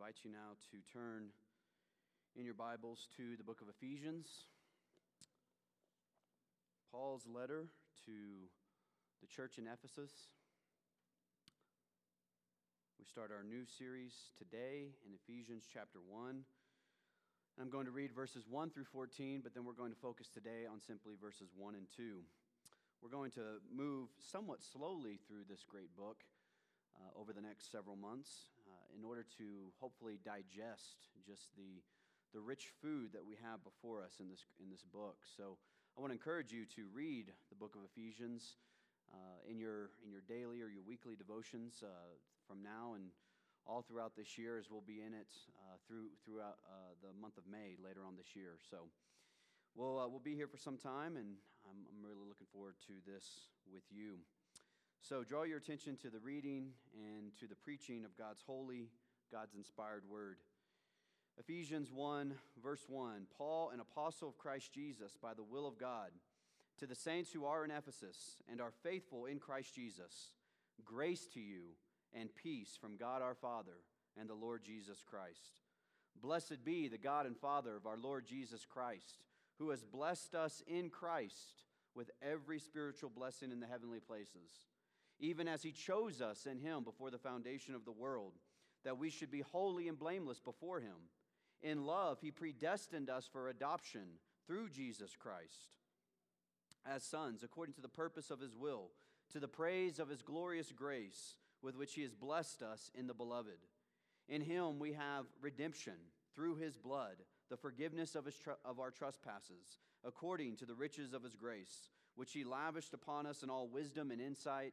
invite you now to turn in your Bibles to the book of Ephesians. Paul's letter to the church in Ephesus. We start our new series today in Ephesians chapter 1. I'm going to read verses 1 through 14, but then we're going to focus today on simply verses 1 and 2. We're going to move somewhat slowly through this great book uh, over the next several months in order to hopefully digest just the, the rich food that we have before us in this, in this book. So I want to encourage you to read the book of Ephesians uh, in, your, in your daily or your weekly devotions uh, from now and all throughout this year as we'll be in it uh, through, throughout uh, the month of May later on this year. So we'll, we'll be here for some time, and I'm, I'm really looking forward to this with you. So draw your attention to the reading and to the preaching of God's holy, God's inspired word. Ephesians 1, verse 1 Paul, an apostle of Christ Jesus, by the will of God, to the saints who are in Ephesus and are faithful in Christ Jesus, grace to you and peace from God our Father and the Lord Jesus Christ. Blessed be the God and Father of our Lord Jesus Christ, who has blessed us in Christ with every spiritual blessing in the heavenly places even as he chose us in him before the foundation of the world, that we should be holy and blameless before him. In love, he predestined us for adoption through Jesus Christ as sons, according to the purpose of his will, to the praise of his glorious grace with which he has blessed us in the beloved. In him we have redemption through his blood, the forgiveness of, his tr- of our trespasses, according to the riches of his grace, which he lavished upon us in all wisdom and insight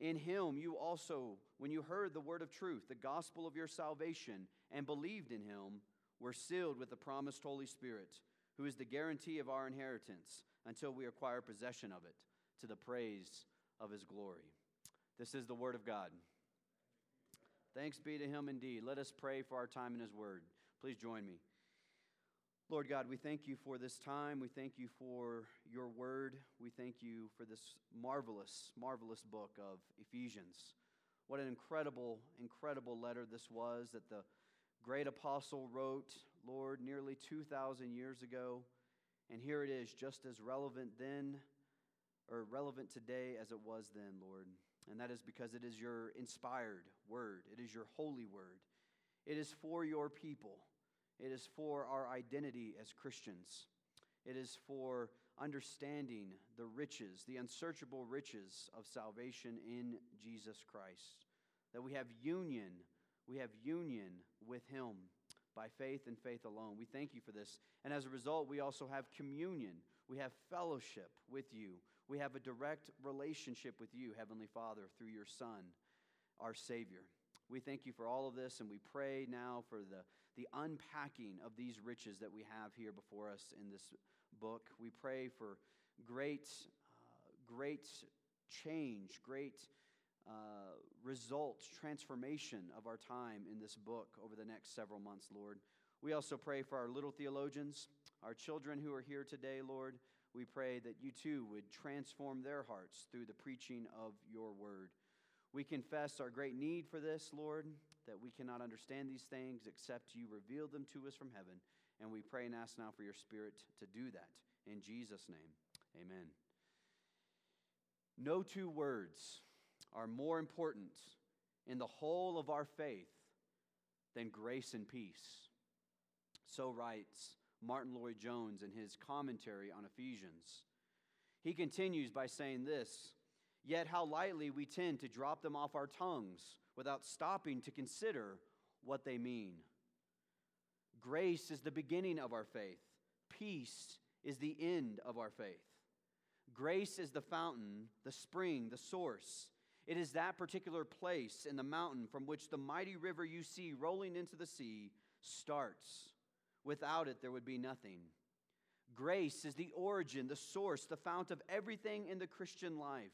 In him you also, when you heard the word of truth, the gospel of your salvation, and believed in him, were sealed with the promised Holy Spirit, who is the guarantee of our inheritance until we acquire possession of it, to the praise of his glory. This is the word of God. Thanks be to him indeed. Let us pray for our time in his word. Please join me. Lord God, we thank you for this time. We thank you for your word. We thank you for this marvelous, marvelous book of Ephesians. What an incredible, incredible letter this was that the great apostle wrote, Lord, nearly 2,000 years ago. And here it is, just as relevant then, or relevant today as it was then, Lord. And that is because it is your inspired word, it is your holy word, it is for your people. It is for our identity as Christians. It is for understanding the riches, the unsearchable riches of salvation in Jesus Christ. That we have union, we have union with Him by faith and faith alone. We thank you for this. And as a result, we also have communion. We have fellowship with you. We have a direct relationship with you, Heavenly Father, through your Son, our Savior. We thank you for all of this, and we pray now for the, the unpacking of these riches that we have here before us in this book. We pray for great, uh, great change, great uh, result, transformation of our time in this book over the next several months, Lord. We also pray for our little theologians, our children who are here today, Lord. We pray that you too would transform their hearts through the preaching of your word. We confess our great need for this, Lord, that we cannot understand these things except you reveal them to us from heaven. And we pray and ask now for your Spirit to do that. In Jesus' name, amen. No two words are more important in the whole of our faith than grace and peace. So writes Martyn Lloyd-Jones in his commentary on Ephesians. He continues by saying this Yet, how lightly we tend to drop them off our tongues without stopping to consider what they mean. Grace is the beginning of our faith, peace is the end of our faith. Grace is the fountain, the spring, the source. It is that particular place in the mountain from which the mighty river you see rolling into the sea starts, Without it, there would be nothing. Grace is the origin, the source, the fount of everything in the Christian life.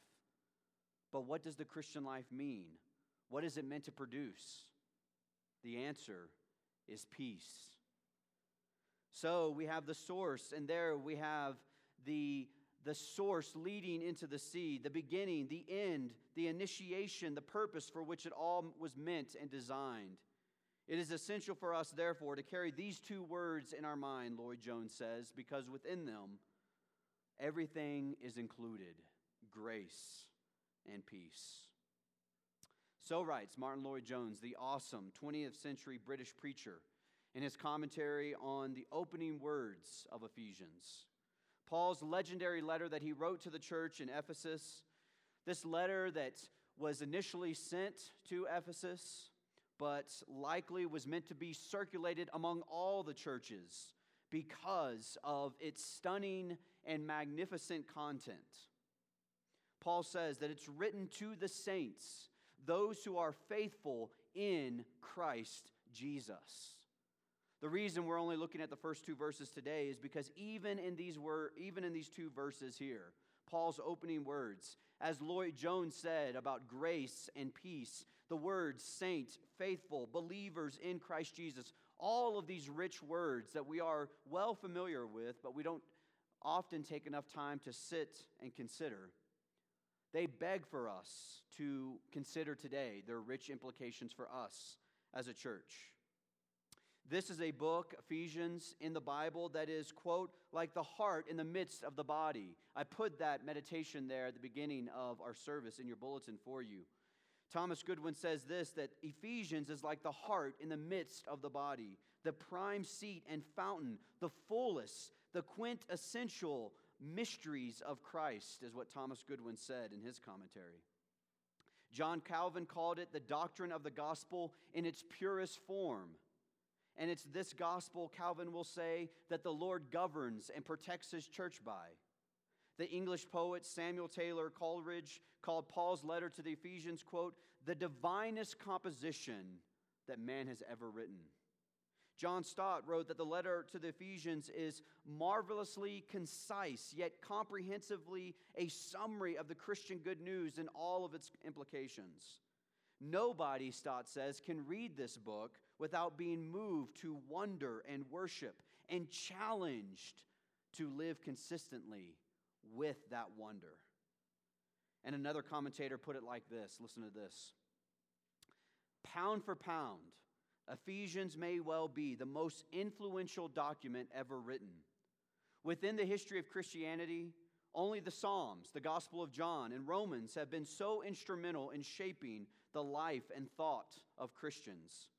But what does the Christian life mean? What is it meant to produce? The answer is peace. So we have the source, and there we have the, the source leading into the seed, the beginning, the end, the initiation, the purpose for which it all was meant and designed. It is essential for us, therefore, to carry these two words in our mind, Lloyd Jones says, because within them, everything is included grace and peace. So writes Martyn Lloyd-Jones, the awesome 20th century British preacher, in his commentary on the opening words of Ephesians. Paul's legendary letter that he wrote to the church in Ephesus, this letter that was initially sent to Ephesus, but likely was meant to be circulated among all the churches because of its stunning and magnificent content. Paul says that it's written to the saints, those who are faithful in Christ Jesus. The reason we're only looking at the first two verses today is because even in these wor- even in these two verses here, Paul's opening words, as Lloyd Jones said about grace and peace, the words saint, faithful, believers in Christ Jesus, all of these rich words that we are well familiar with, but we don't often take enough time to sit and consider. They beg for us to consider today their rich implications for us as a church. This is a book, Ephesians, in the Bible that is, quote, like the heart in the midst of the body. I put that meditation there at the beginning of our service in your bulletin for you. Thomas Goodwin says this that Ephesians is like the heart in the midst of the body, the prime seat and fountain, the fullest, the quintessential mysteries of Christ, is what Thomas Goodwin said in his commentary. John Calvin called it the doctrine of the gospel in its purest form. And it's this gospel, Calvin will say, that the Lord governs and protects his church by. The English poet Samuel Taylor Coleridge called Paul's letter to the Ephesians, quote, the divinest composition that man has ever written. John Stott wrote that the letter to the Ephesians is marvelously concise, yet comprehensively a summary of the Christian good news and all of its implications. Nobody, Stott says, can read this book without being moved to wonder and worship and challenged to live consistently with that wonder. And another commentator put it like this listen to this. Pound for pound, Ephesians may well be the most influential document ever written. Within the history of Christianity, only the Psalms, the Gospel of John, and Romans have been so instrumental in shaping the life and thought of Christians.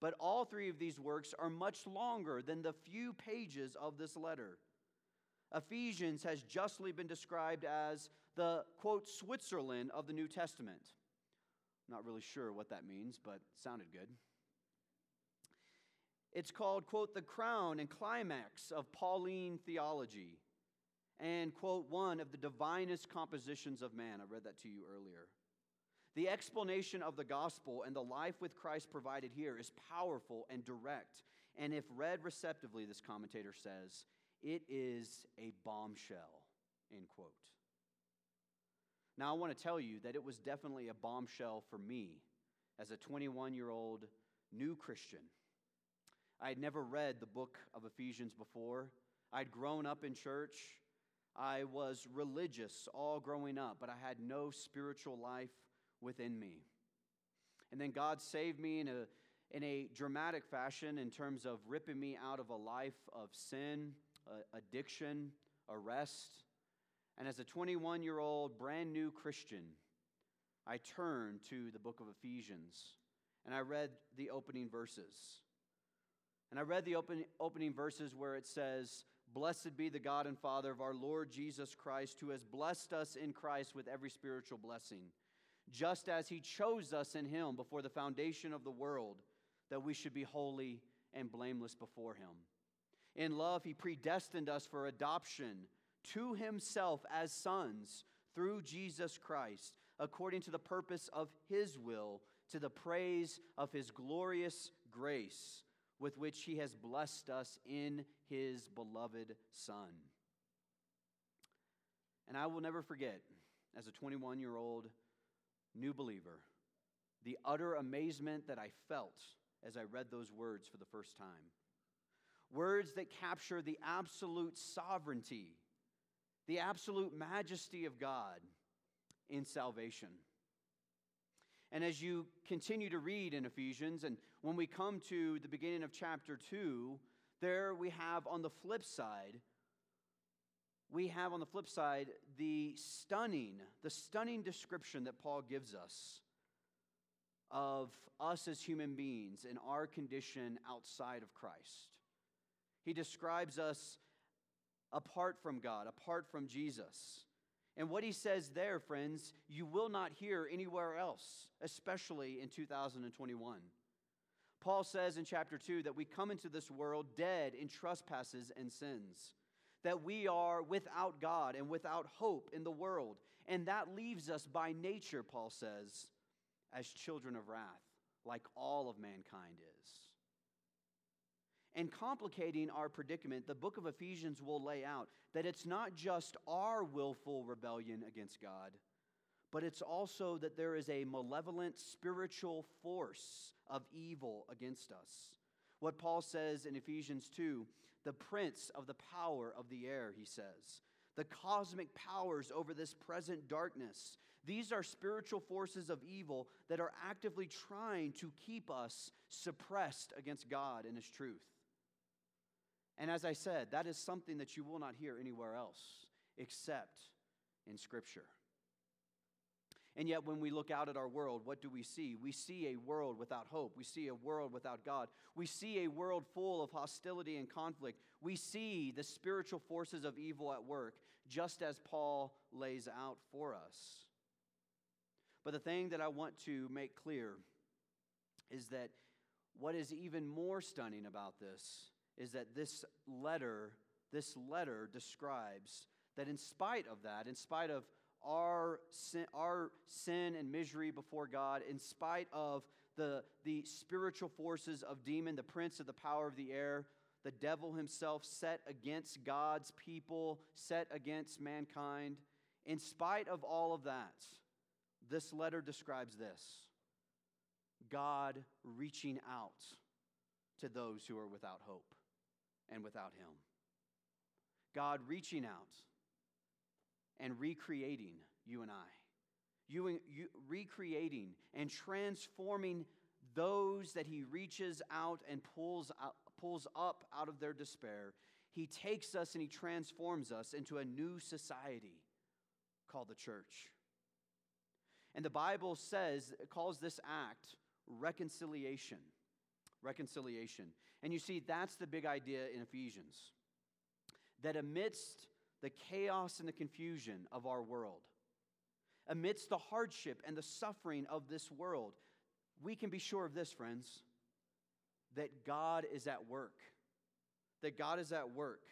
But all three of these works are much longer than the few pages of this letter. Ephesians has justly been described as the, quote, Switzerland of the New Testament. Not really sure what that means, but sounded good. It's called, quote, the crown and climax of Pauline theology, and, quote, one of the divinest compositions of man. I read that to you earlier. The explanation of the gospel and the life with Christ provided here is powerful and direct. And if read receptively, this commentator says, it is a bombshell, end quote. Now, I want to tell you that it was definitely a bombshell for me as a 21 year old new Christian. I had never read the book of Ephesians before. I'd grown up in church. I was religious all growing up, but I had no spiritual life within me. And then God saved me in a, in a dramatic fashion in terms of ripping me out of a life of sin, uh, addiction, arrest. And as a 21 year old, brand new Christian, I turned to the book of Ephesians and I read the opening verses. And I read the open, opening verses where it says, Blessed be the God and Father of our Lord Jesus Christ, who has blessed us in Christ with every spiritual blessing, just as he chose us in him before the foundation of the world, that we should be holy and blameless before him. In love, he predestined us for adoption to himself as sons through Jesus Christ, according to the purpose of his will, to the praise of his glorious grace, with which he has blessed us in his beloved Son. And I will never forget, as a 21 year old new believer, the utter amazement that I felt as I read those words for the first time. Words that capture the absolute sovereignty, the absolute majesty of God in salvation. And as you continue to read in Ephesians, and when we come to the beginning of chapter 2, there we have on the flip side, we have on the flip side the stunning, the stunning description that Paul gives us of us as human beings and our condition outside of Christ. He describes us apart from God, apart from Jesus. And what he says there, friends, you will not hear anywhere else, especially in 2021. Paul says in chapter 2 that we come into this world dead in trespasses and sins, that we are without God and without hope in the world. And that leaves us by nature, Paul says, as children of wrath, like all of mankind is. And complicating our predicament, the book of Ephesians will lay out that it's not just our willful rebellion against God, but it's also that there is a malevolent spiritual force of evil against us. What Paul says in Ephesians 2 the prince of the power of the air, he says, the cosmic powers over this present darkness. These are spiritual forces of evil that are actively trying to keep us suppressed against God and His truth. And as I said, that is something that you will not hear anywhere else except in Scripture. And yet, when we look out at our world, what do we see? We see a world without hope. We see a world without God. We see a world full of hostility and conflict. We see the spiritual forces of evil at work, just as Paul lays out for us. But the thing that I want to make clear is that what is even more stunning about this is that this letter, this letter describes that in spite of that, in spite of our sin, our sin and misery before God, in spite of the, the spiritual forces of demon, the prince of the power of the air, the devil himself set against God's people, set against mankind, in spite of all of that, this letter describes this God reaching out to those who are without hope and without Him. God reaching out and recreating you and I. You, you, recreating and transforming those that He reaches out and pulls, out, pulls up out of their despair. He takes us and He transforms us into a new society called the church. And the Bible says, calls this act reconciliation. Reconciliation. And you see, that's the big idea in Ephesians. That amidst the chaos and the confusion of our world, amidst the hardship and the suffering of this world, we can be sure of this, friends, that God is at work. That God is at work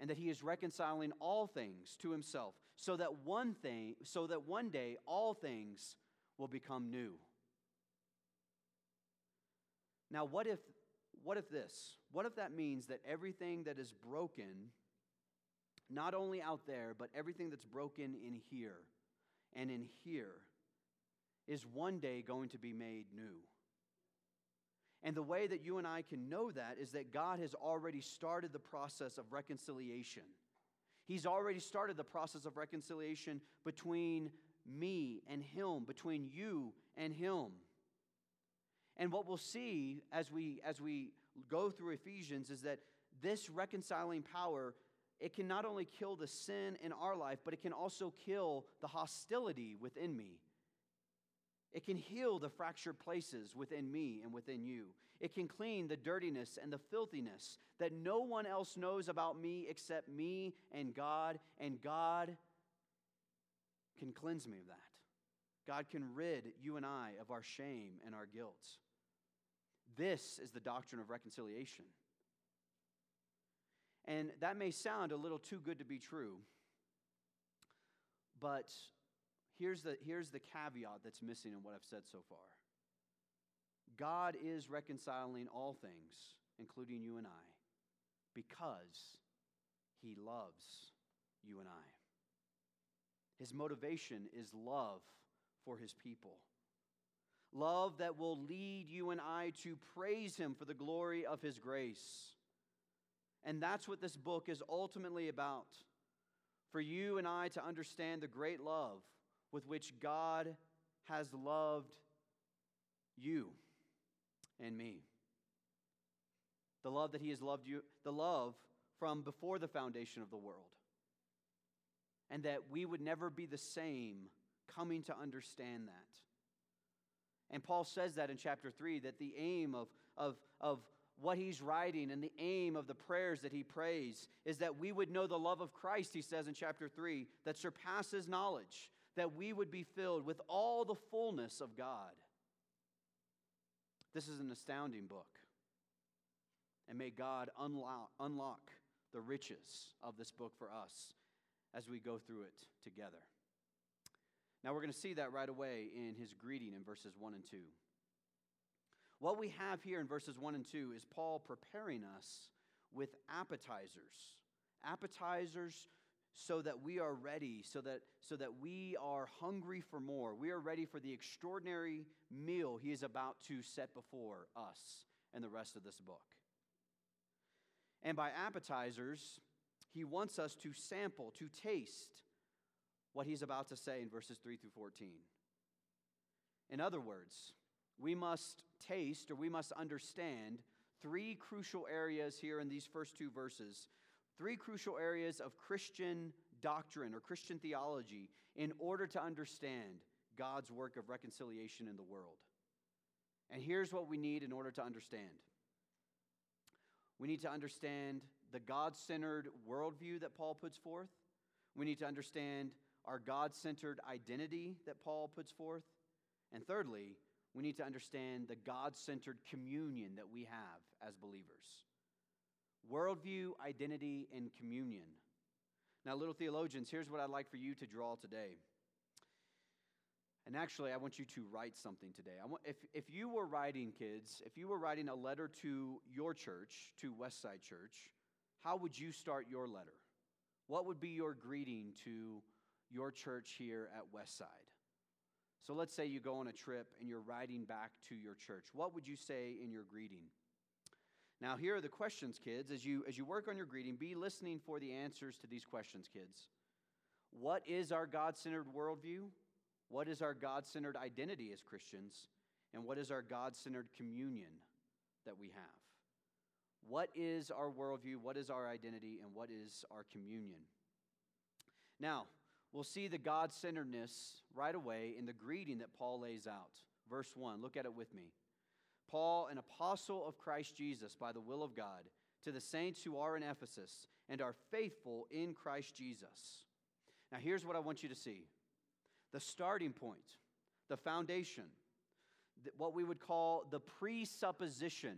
and that he is reconciling all things to himself so that one thing so that one day all things will become new now what if what if this what if that means that everything that is broken not only out there but everything that's broken in here and in here is one day going to be made new and the way that you and I can know that is that God has already started the process of reconciliation. He's already started the process of reconciliation between me and Him, between you and Him. And what we'll see as we, as we go through Ephesians is that this reconciling power it can not only kill the sin in our life, but it can also kill the hostility within me. It can heal the fractured places within me and within you. It can clean the dirtiness and the filthiness that no one else knows about me except me and God, and God can cleanse me of that. God can rid you and I of our shame and our guilt. This is the doctrine of reconciliation. And that may sound a little too good to be true, but here's the, here's the caveat that's missing in what I've said so far God is reconciling all things, including you and I, because he loves you and I. His motivation is love for his people. Love that will lead you and I to praise him for the glory of his grace. And that's what this book is ultimately about for you and I to understand the great love with which God has loved you and me. The love that he has loved you, the love from before the foundation of the world. And that we would never be the same coming to understand that. And Paul says that in chapter 3 that the aim of, of, of what he's writing and the aim of the prayers that he prays is that we would know the love of Christ, he says in chapter 3, that surpasses knowledge, that we would be filled with all the fullness of God. This is an astounding book. And may God unlock, unlock the riches of this book for us as we go through it together. Now, we're going to see that right away in his greeting in verses 1 and 2. What we have here in verses 1 and 2 is Paul preparing us with appetizers. Appetizers so that we are ready, so that, so that we are hungry for more. We are ready for the extraordinary meal he is about to set before us and the rest of this book. And by appetizers, he wants us to sample, to taste what he's about to say in verses 3 through 14. In other words, we must taste or we must understand three crucial areas here in these first two verses. Three crucial areas of Christian doctrine or Christian theology in order to understand God's work of reconciliation in the world. And here's what we need in order to understand we need to understand the God centered worldview that Paul puts forth, we need to understand our God centered identity that Paul puts forth. And thirdly, we need to understand the God centered communion that we have as believers. Worldview, identity, and communion. Now, little theologians, here's what I'd like for you to draw today. And actually, I want you to write something today. I want, if, if you were writing, kids, if you were writing a letter to your church, to Westside Church, how would you start your letter? What would be your greeting to your church here at Westside. So let's say you go on a trip and you're riding back to your church. What would you say in your greeting? Now, here are the questions, kids. As you, as you work on your greeting, be listening for the answers to these questions, kids. What is our God centered worldview? What is our God centered identity as Christians? And what is our God centered communion that we have? What is our worldview? What is our identity? And what is our communion? Now, we'll see the God centeredness right away in the greeting that Paul lays out. Verse 1, look at it with me. Paul, an apostle of Christ Jesus by the will of God, to the saints who are in Ephesus and are faithful in Christ Jesus. Now, here's what I want you to see the starting point, the foundation, what we would call the presupposition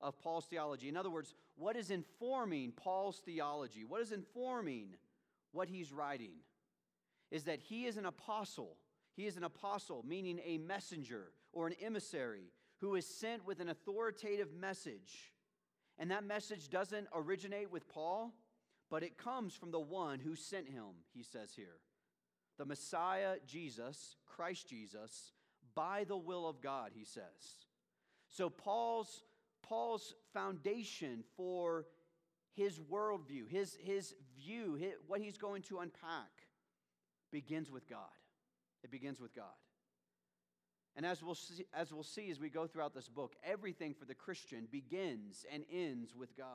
of Paul's theology. In other words, what is informing Paul's theology? What is informing what he's writing? Is that he is an apostle. He is an apostle, meaning a messenger or an emissary who is sent with an authoritative message. And that message doesn't originate with Paul, but it comes from the one who sent him, he says here. The Messiah, Jesus, Christ Jesus, by the will of God, he says. So Paul's, Paul's foundation for his worldview, his, his view, his, what he's going to unpack, begins with God. It begins with God. And as we'll, see, as we'll see as we go throughout this book, everything for the Christian begins and ends with God.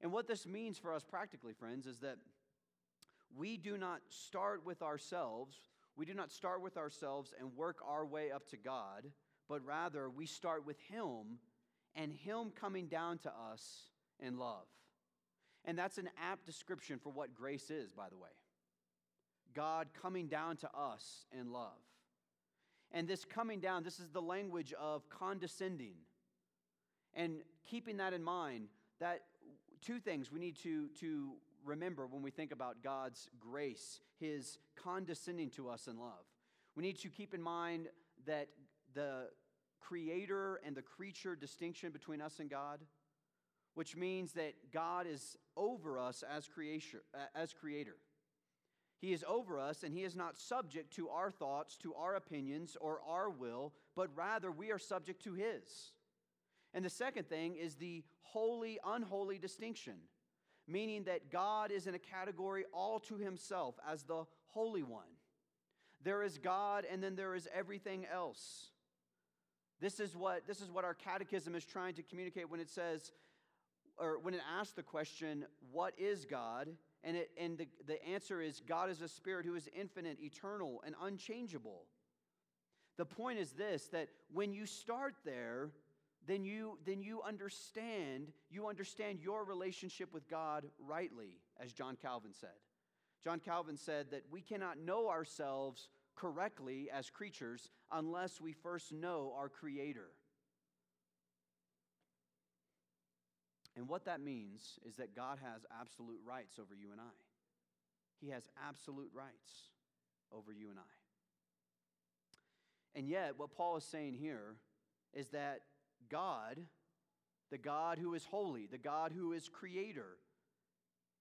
And what this means for us practically, friends, is that we do not start with ourselves. We do not start with ourselves and work our way up to God, but rather we start with Him and Him coming down to us in love. And that's an apt description for what grace is, by the way. God coming down to us in love. And this coming down, this is the language of condescending. And keeping that in mind, that two things we need to, to remember when we think about God's grace, his condescending to us in love. We need to keep in mind that the creator and the creature distinction between us and God, which means that God is over us as, creation, as creator. He is over us, and He is not subject to our thoughts, to our opinions, or our will, but rather we are subject to His. And the second thing is the holy unholy distinction, meaning that God is in a category all to Himself as the Holy One. There is God, and then there is everything else. This is what, this is what our catechism is trying to communicate when it says, or when it asks the question, What is God? And, it, and the, the answer is God is a spirit who is infinite, eternal, and unchangeable. The point is this that when you start there, then you, then you understand, you understand your relationship with God rightly, as John Calvin said. John Calvin said that we cannot know ourselves correctly as creatures unless we first know our Creator. And what that means is that God has absolute rights over you and I. He has absolute rights over you and I. And yet, what Paul is saying here is that God, the God who is holy, the God who is creator,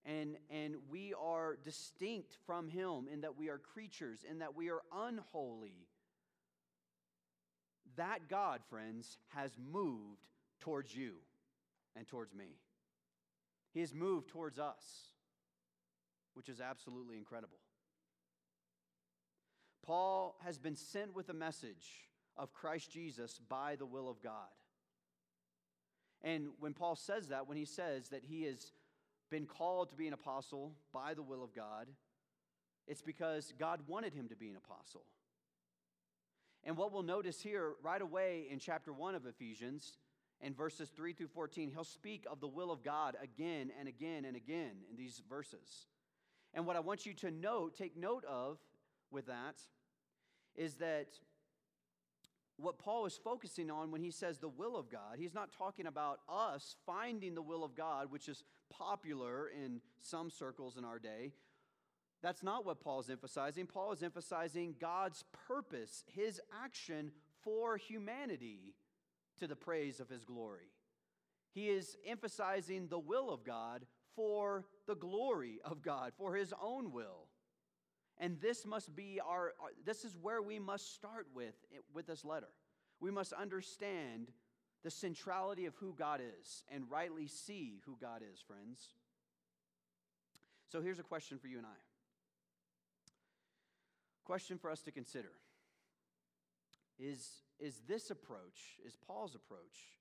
and, and we are distinct from Him in that we are creatures, in that we are unholy. That God, friends, has moved towards you and towards me. He has moved towards us, which is absolutely incredible. Paul has been sent with a message of Christ Jesus by the will of God. And when Paul says that, when he says that he has been called to be an apostle by the will of God, it's because God wanted him to be an apostle. And what we'll notice here right away in chapter 1 of Ephesians in verses 3 through 14, he'll speak of the will of God again and again and again in these verses. And what I want you to note, take note of with that, is that what Paul is focusing on when he says the will of God, he's not talking about us finding the will of God, which is popular in some circles in our day. That's not what Paul is emphasizing. Paul is emphasizing God's purpose, his action for humanity to the praise of his glory. He is emphasizing the will of God for the glory of God, for his own will. And this must be our, this is where we must start with with this letter. We must understand the centrality of who God is and rightly see who God is, friends. So here's a question for you and I. Question for us to consider. Is, is this approach, is Paul's approach,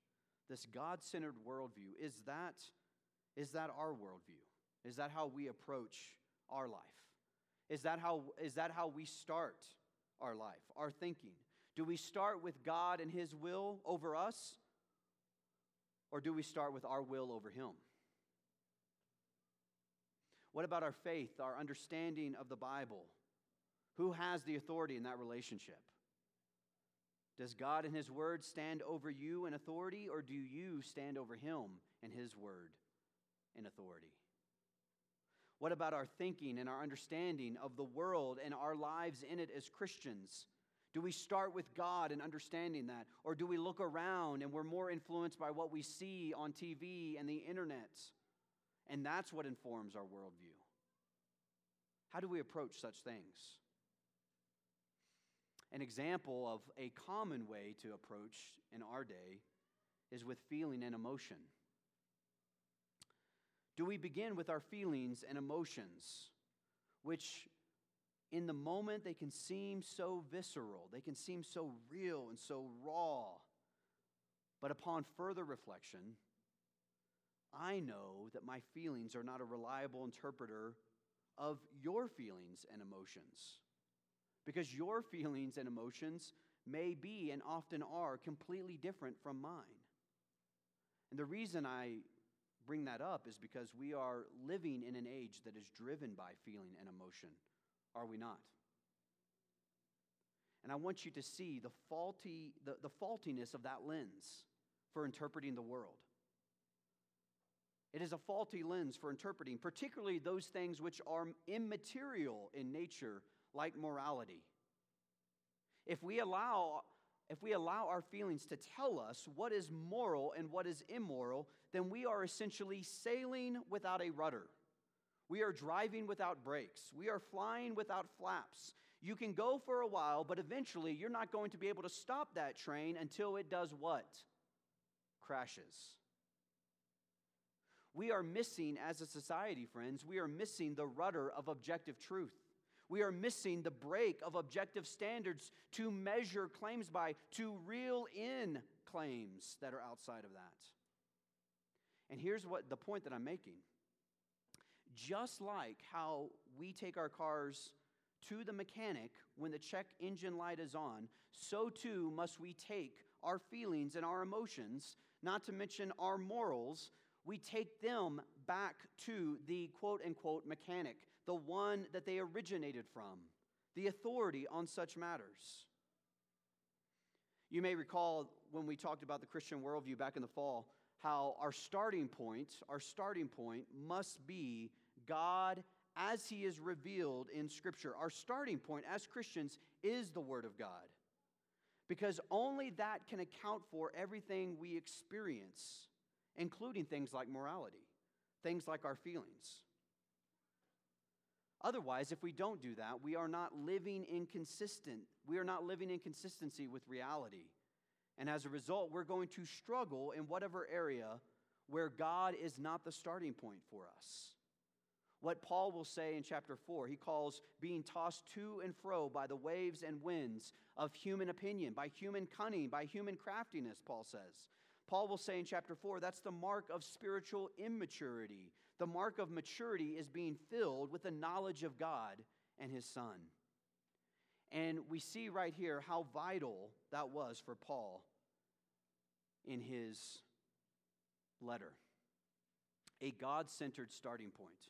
this God centered worldview, is that, is that our worldview? Is that how we approach our life? Is that how, is that how we start our life, our thinking? Do we start with God and His will over us? Or do we start with our will over Him? What about our faith, our understanding of the Bible? Who has the authority in that relationship? Does God and His Word stand over you in authority, or do you stand over Him and His Word in authority? What about our thinking and our understanding of the world and our lives in it as Christians? Do we start with God and understanding that? Or do we look around and we're more influenced by what we see on TV and the internet? And that's what informs our worldview. How do we approach such things? An example of a common way to approach in our day is with feeling and emotion. Do we begin with our feelings and emotions, which in the moment they can seem so visceral, they can seem so real and so raw. But upon further reflection, I know that my feelings are not a reliable interpreter of your feelings and emotions. Because your feelings and emotions may be and often are completely different from mine. And the reason I bring that up is because we are living in an age that is driven by feeling and emotion, are we not? And I want you to see the, faulty, the, the faultiness of that lens for interpreting the world. It is a faulty lens for interpreting, particularly those things which are immaterial in nature, like morality. If we allow if we allow our feelings to tell us what is moral and what is immoral, then we are essentially sailing without a rudder. We are driving without brakes. We are flying without flaps. You can go for a while, but eventually you're not going to be able to stop that train until it does what? Crashes. We are missing, as a society, friends, we are missing the rudder of objective truth. We are missing the brake of objective standards to measure claims by, to reel in claims that are outside of that. And here's what the point that I'm making. Just like how we take our cars to the mechanic when the check engine light is on, so too must we take our feelings and our emotions, not to mention our morals, we take them back to the quote unquote mechanic the one that they originated from, the authority on such matters. You may recall when we talked about the Christian worldview back in the fall, how our starting point, our starting point must be God as He is revealed in Scripture. Our starting point as Christians is the Word of God. Because only that can account for everything we experience, including things like morality, things like our feelings. Otherwise, if we don't do that, we are not living inconsistent. We are not living in consistency with reality. And as a result, we're going to struggle in whatever area where God is not the starting point for us. What Paul will say in chapter 4, he calls being tossed to and fro by the waves and winds of human opinion, by human cunning, by human craftiness, Paul says. Paul will say in chapter 4 that's the mark of spiritual immaturity. The mark of maturity is being filled with the knowledge of God and his Son. And we see right here how vital that was for Paul in his letter. A God centered starting point.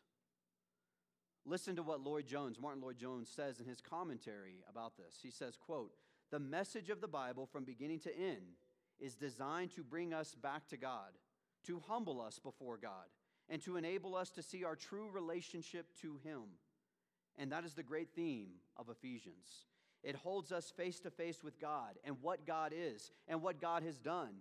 Listen to what Lloyd Jones, Martyn Lloyd-Jones, says in his commentary about this. He says, quote, The message of the Bible from beginning to end is designed to bring us back to God, to humble us before God, and to enable us to see our true relationship to Him. And that is the great theme of Ephesians. It holds us face to face with God and what God is and what God has done.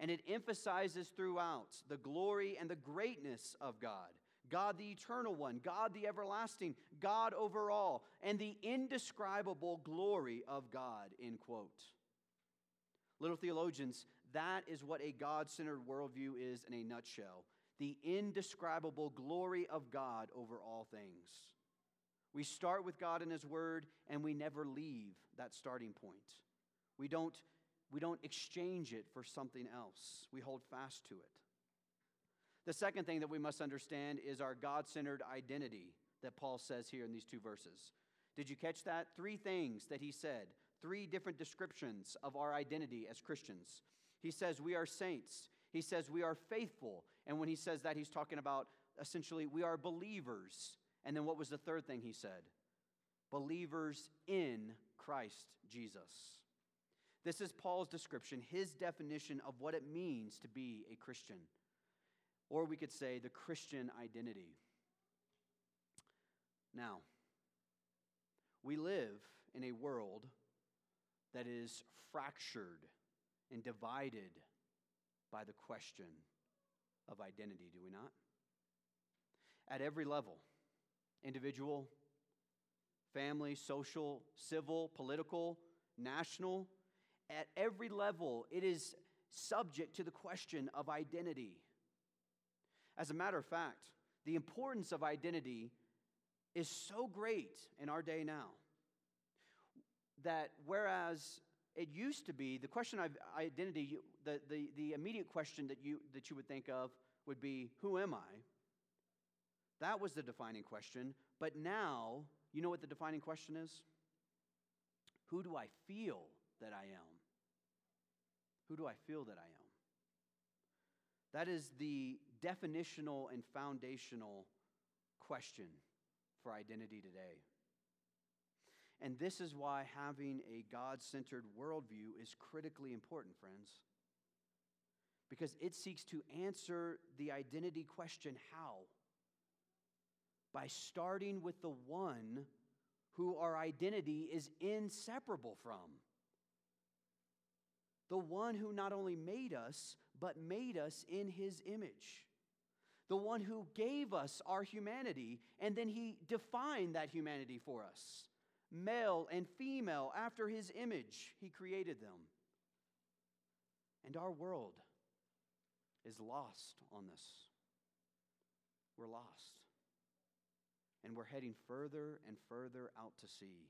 And it emphasizes throughout the glory and the greatness of God God the eternal one, God the everlasting, God over all, and the indescribable glory of God, end quote. Little theologians, that is what a God centered worldview is in a nutshell the indescribable glory of God over all things. We start with God and His Word, and we never leave that starting point. We don't, we don't exchange it for something else, we hold fast to it. The second thing that we must understand is our God centered identity that Paul says here in these two verses. Did you catch that? Three things that he said, three different descriptions of our identity as Christians. He says we are saints, he says we are faithful. And when he says that, he's talking about essentially we are believers. And then what was the third thing he said? Believers in Christ Jesus. This is Paul's description, his definition of what it means to be a Christian. Or we could say the Christian identity. Now, we live in a world that is fractured and divided by the question of identity, do we not? At every level individual, family, social, civil, political, national at every level, it is subject to the question of identity. As a matter of fact, the importance of identity is so great in our day now that whereas it used to be the question of identity, the, the, the immediate question that you, that you would think of would be, Who am I? That was the defining question. But now, you know what the defining question is? Who do I feel that I am? Who do I feel that I am? That is the definitional and foundational question for identity today. And this is why having a God centered worldview is critically important, friends. Because it seeks to answer the identity question how? By starting with the one who our identity is inseparable from. the one who not only made us, but made us in his image, the one who gave us our humanity, and then he defined that humanity for us. Male and female, after his image, he created them. And our world is lost on this. We're lost. And we're heading further and further out to sea,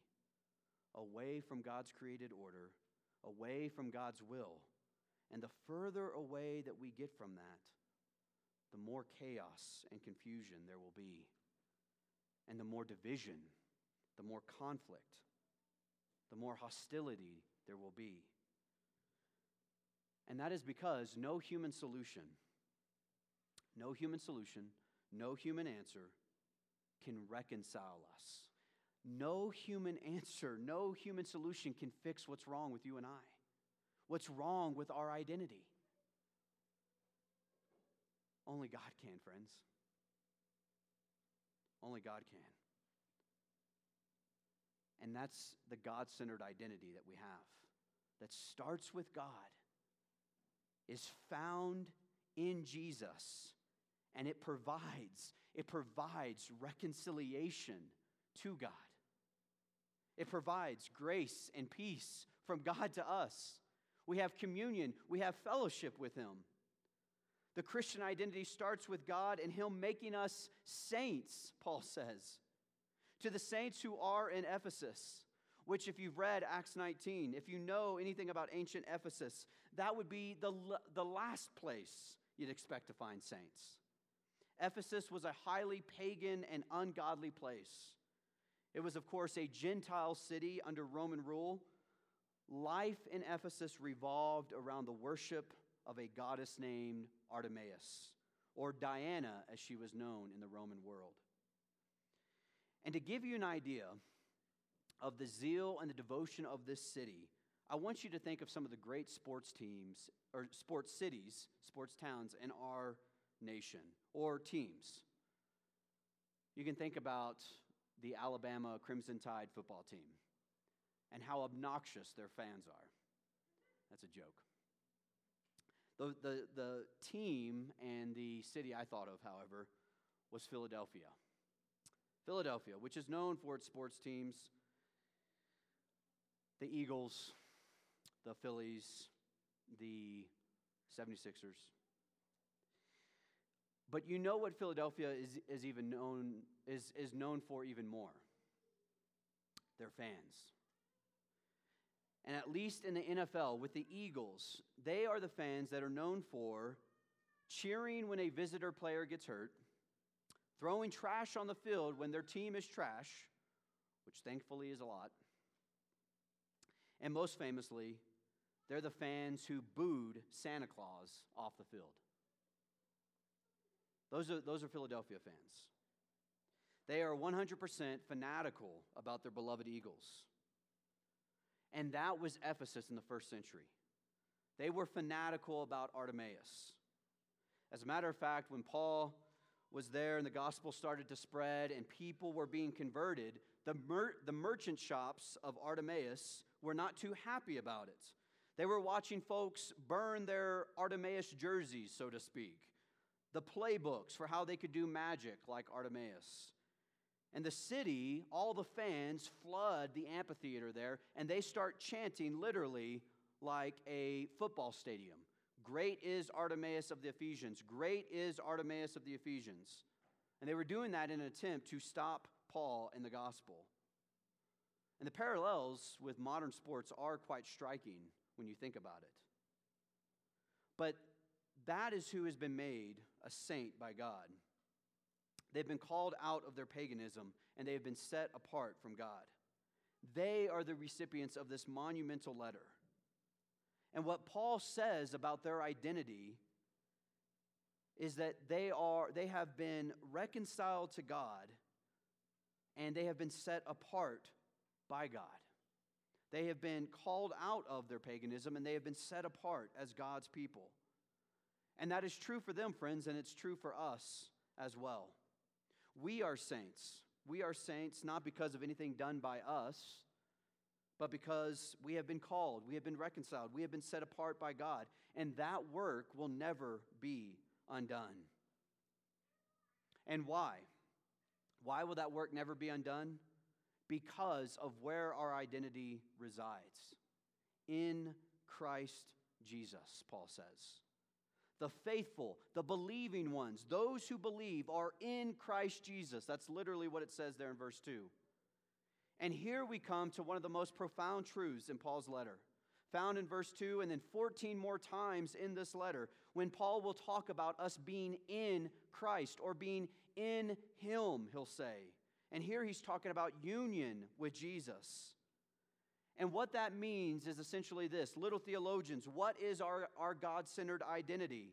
away from God's created order, away from God's will. And the further away that we get from that, the more chaos and confusion there will be, and the more division, the more conflict, the more hostility there will be. And that is because no human solution, no human solution, no human answer can reconcile us. No human answer, no human solution can fix what's wrong with you and I, what's wrong with our identity. Only God can, friends. Only God can. And that's the God centered identity that we have that starts with God, is found in Jesus, and it provides, it provides reconciliation to God. It provides grace and peace from God to us. We have communion, we have fellowship with Him. The Christian identity starts with God and Him making us saints, Paul says. To the saints who are in Ephesus, which, if you've read Acts 19, if you know anything about ancient Ephesus, that would be the, the last place you'd expect to find saints. Ephesus was a highly pagan and ungodly place. It was, of course, a Gentile city under Roman rule. Life in Ephesus revolved around the worship of a goddess named Artemis, or Diana as she was known in the Roman world. And to give you an idea of the zeal and the devotion of this city, I want you to think of some of the great sports teams or sports cities, sports towns in our nation or teams. You can think about the Alabama Crimson Tide football team and how obnoxious their fans are. That's a joke. The, the, the team and the city I thought of, however, was Philadelphia. Philadelphia, which is known for its sports teams the Eagles, the Phillies, the 76ers. But you know what Philadelphia is, is even known is, is known for even more. Their fans. And at least in the NFL with the Eagles, they are the fans that are known for cheering when a visitor player gets hurt, throwing trash on the field when their team is trash, which thankfully is a lot. And most famously, they're the fans who booed Santa Claus off the field. Those are, those are Philadelphia fans. They are 100% fanatical about their beloved Eagles. And that was Ephesus in the first century. They were fanatical about Artemis. As a matter of fact, when Paul was there and the gospel started to spread and people were being converted, the, mer- the merchant shops of Artemis were not too happy about it. They were watching folks burn their Artemis jerseys, so to speak, the playbooks for how they could do magic like Artemis. And the city, all the fans flood the amphitheater there, and they start chanting literally like a football stadium Great is Artemis of the Ephesians. Great is Artemis of the Ephesians. And they were doing that in an attempt to stop Paul in the gospel. And the parallels with modern sports are quite striking when you think about it. But that is who has been made a saint by God. They've been called out of their paganism and they have been set apart from God. They are the recipients of this monumental letter. And what Paul says about their identity is that they are they have been reconciled to God and they have been set apart by God. They have been called out of their paganism and they have been set apart as God's people. And that is true for them, friends, and it's true for us as well. We are saints. We are saints not because of anything done by us, but because we have been called, we have been reconciled, we have been set apart by God, and that work will never be undone. And why? Why will that work never be undone? Because of where our identity resides in Christ Jesus, Paul says. The faithful, the believing ones, those who believe are in Christ Jesus. That's literally what it says there in verse 2. And here we come to one of the most profound truths in Paul's letter, found in verse 2 and then 14 more times in this letter, when Paul will talk about us being in Christ or being in Him, he'll say. And here he's talking about union with Jesus. And what that means is essentially this little theologians, what is our, our God centered identity?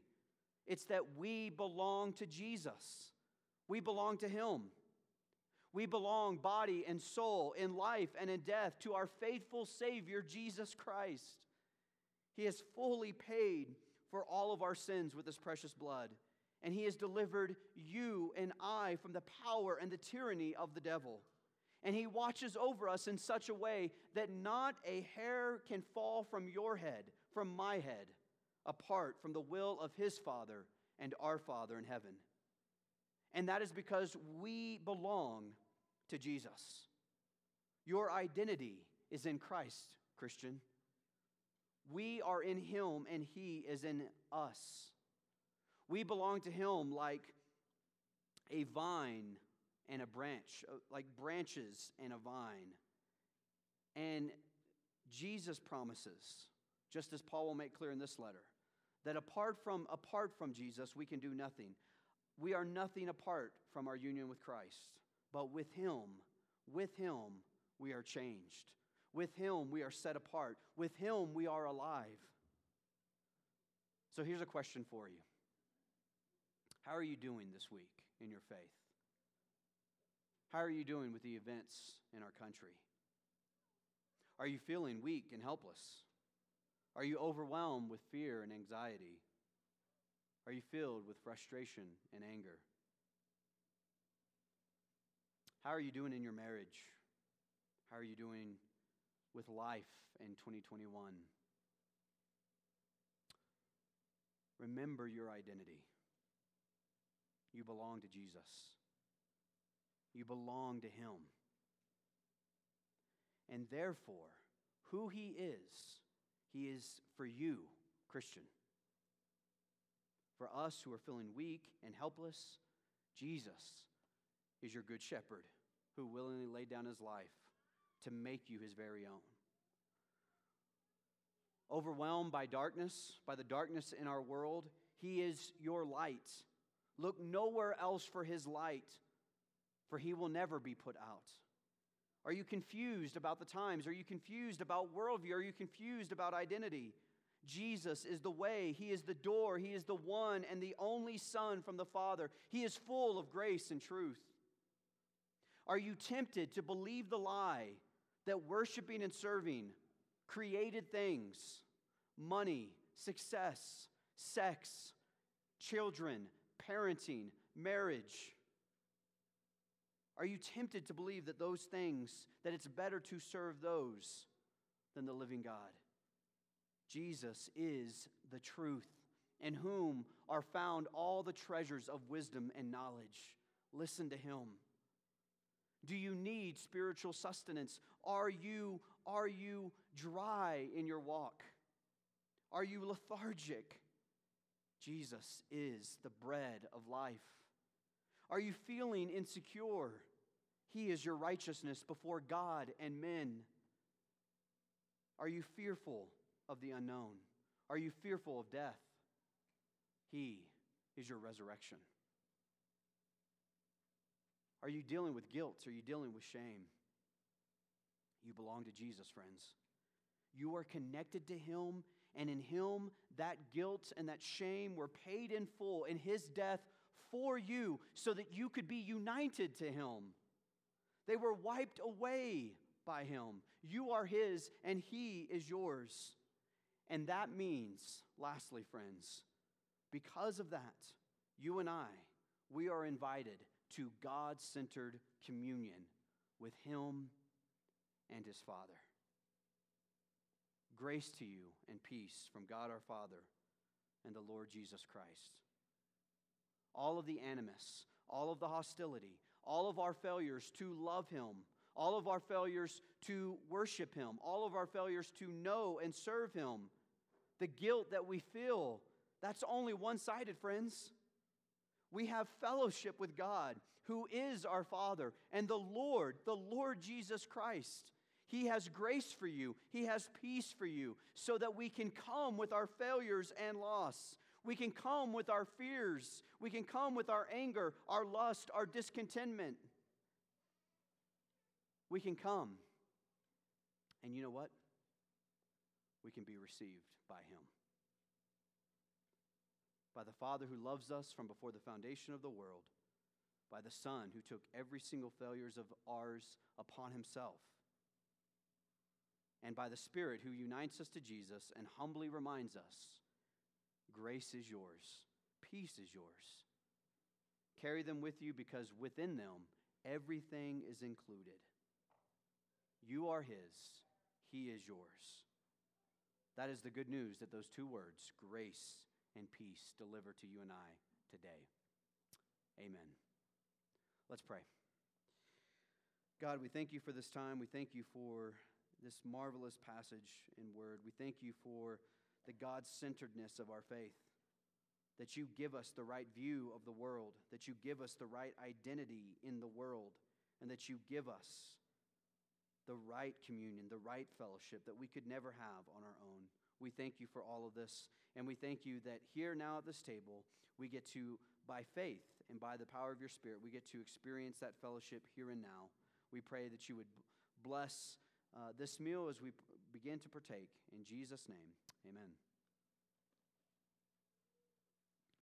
It's that we belong to Jesus, we belong to Him. We belong, body and soul, in life and in death, to our faithful Savior, Jesus Christ. He has fully paid for all of our sins with His precious blood, and He has delivered you and I from the power and the tyranny of the devil. And He watches over us in such a way that not a hair can fall from your head, from my head, apart from the will of His Father and our Father in heaven. And that is because we belong to Jesus. Your identity is in Christ, Christian. We are in Him and He is in us. We belong to Him like a vine and a branch, uh, like branches and a vine. And Jesus promises, just as Paul will make clear in this letter, that apart from, apart from Jesus, we can do nothing. We are nothing apart from our union with Christ. But with Him, with Him, we are changed. With Him, we are set apart. With Him, we are alive. So here's a question for you How are you doing this week in your faith? How are you doing with the events in our country? Are you feeling weak and helpless? Are you overwhelmed with fear and anxiety? Are you filled with frustration and anger? How are you doing in your marriage? How are you doing with life in 2021? Remember your identity. You belong to Jesus, you belong to Him. And therefore, who He is, He is for you, Christian. For us who are feeling weak and helpless, Jesus is your good shepherd who willingly laid down his life to make you his very own. Overwhelmed by darkness, by the darkness in our world, he is your light. Look nowhere else for his light, for he will never be put out. Are you confused about the times? Are you confused about worldview? Are you confused about identity? Jesus is the way, He is the door, He is the one and the only Son from the Father. He is full of grace and truth. Are you tempted to believe the lie that worshiping and serving created things, money, success, sex, children, parenting, marriage, are you tempted to believe that those things, that it's better to serve those than the living God? Jesus is the truth, in whom are found all the treasures of wisdom and knowledge. Listen to him. Do you need spiritual sustenance? Are you, are you dry in your walk? Are you lethargic? Jesus is the bread of life. Are you feeling insecure? He is your righteousness before God and men. Are you fearful of the unknown? Are you fearful of death? He is your resurrection. Are you dealing with guilt? Are you dealing with shame? You belong to Jesus, friends. You are connected to Him, and in Him, that guilt and that shame were paid in full in His death for you so that you could be united to Him. They were wiped away by Him. You are His, and He is yours. And that means, lastly, friends, because of that, you and I, we are invited to God centered communion with Him and His Father. Grace to you and peace from God our Father and the Lord Jesus Christ. All of the animus, all of the hostility, all of our failures to love Him, all of our failures to worship Him, all of our failures to know and serve Him, the guilt that we feel, that's only one sided, friends. We have fellowship with God, who is our Father, and the Lord, the Lord Jesus Christ. He has grace for you, He has peace for you, so that we can come with our failures and loss. We can come with our fears. We can come with our anger, our lust, our discontentment. We can come. And you know what? We can be received by Him. By the Father who loves us from before the foundation of the world, by the Son who took every single failures of ours upon Himself and by the Spirit who unites us to Jesus and humbly reminds us grace is yours, peace is yours. Carry them with you because within them everything is included. You are His, He is yours. That is the good news that those two words, grace and peace, deliver to you and I today. Amen. Let's pray. God, we thank you for this time. We thank you for this marvelous passage in Word. We thank you for the God centeredness of our faith, that you give us the right view of the world, that you give us the right identity in the world, and that you give us the right communion, the right fellowship that we could never have on our own. We thank you for all of this, and we thank you that here now at this table, we get to, by faith and by the power of your Spirit, we get to experience that fellowship here and now. We pray that you would bless uh, this meal as we begin to partake. In Jesus' name, amen.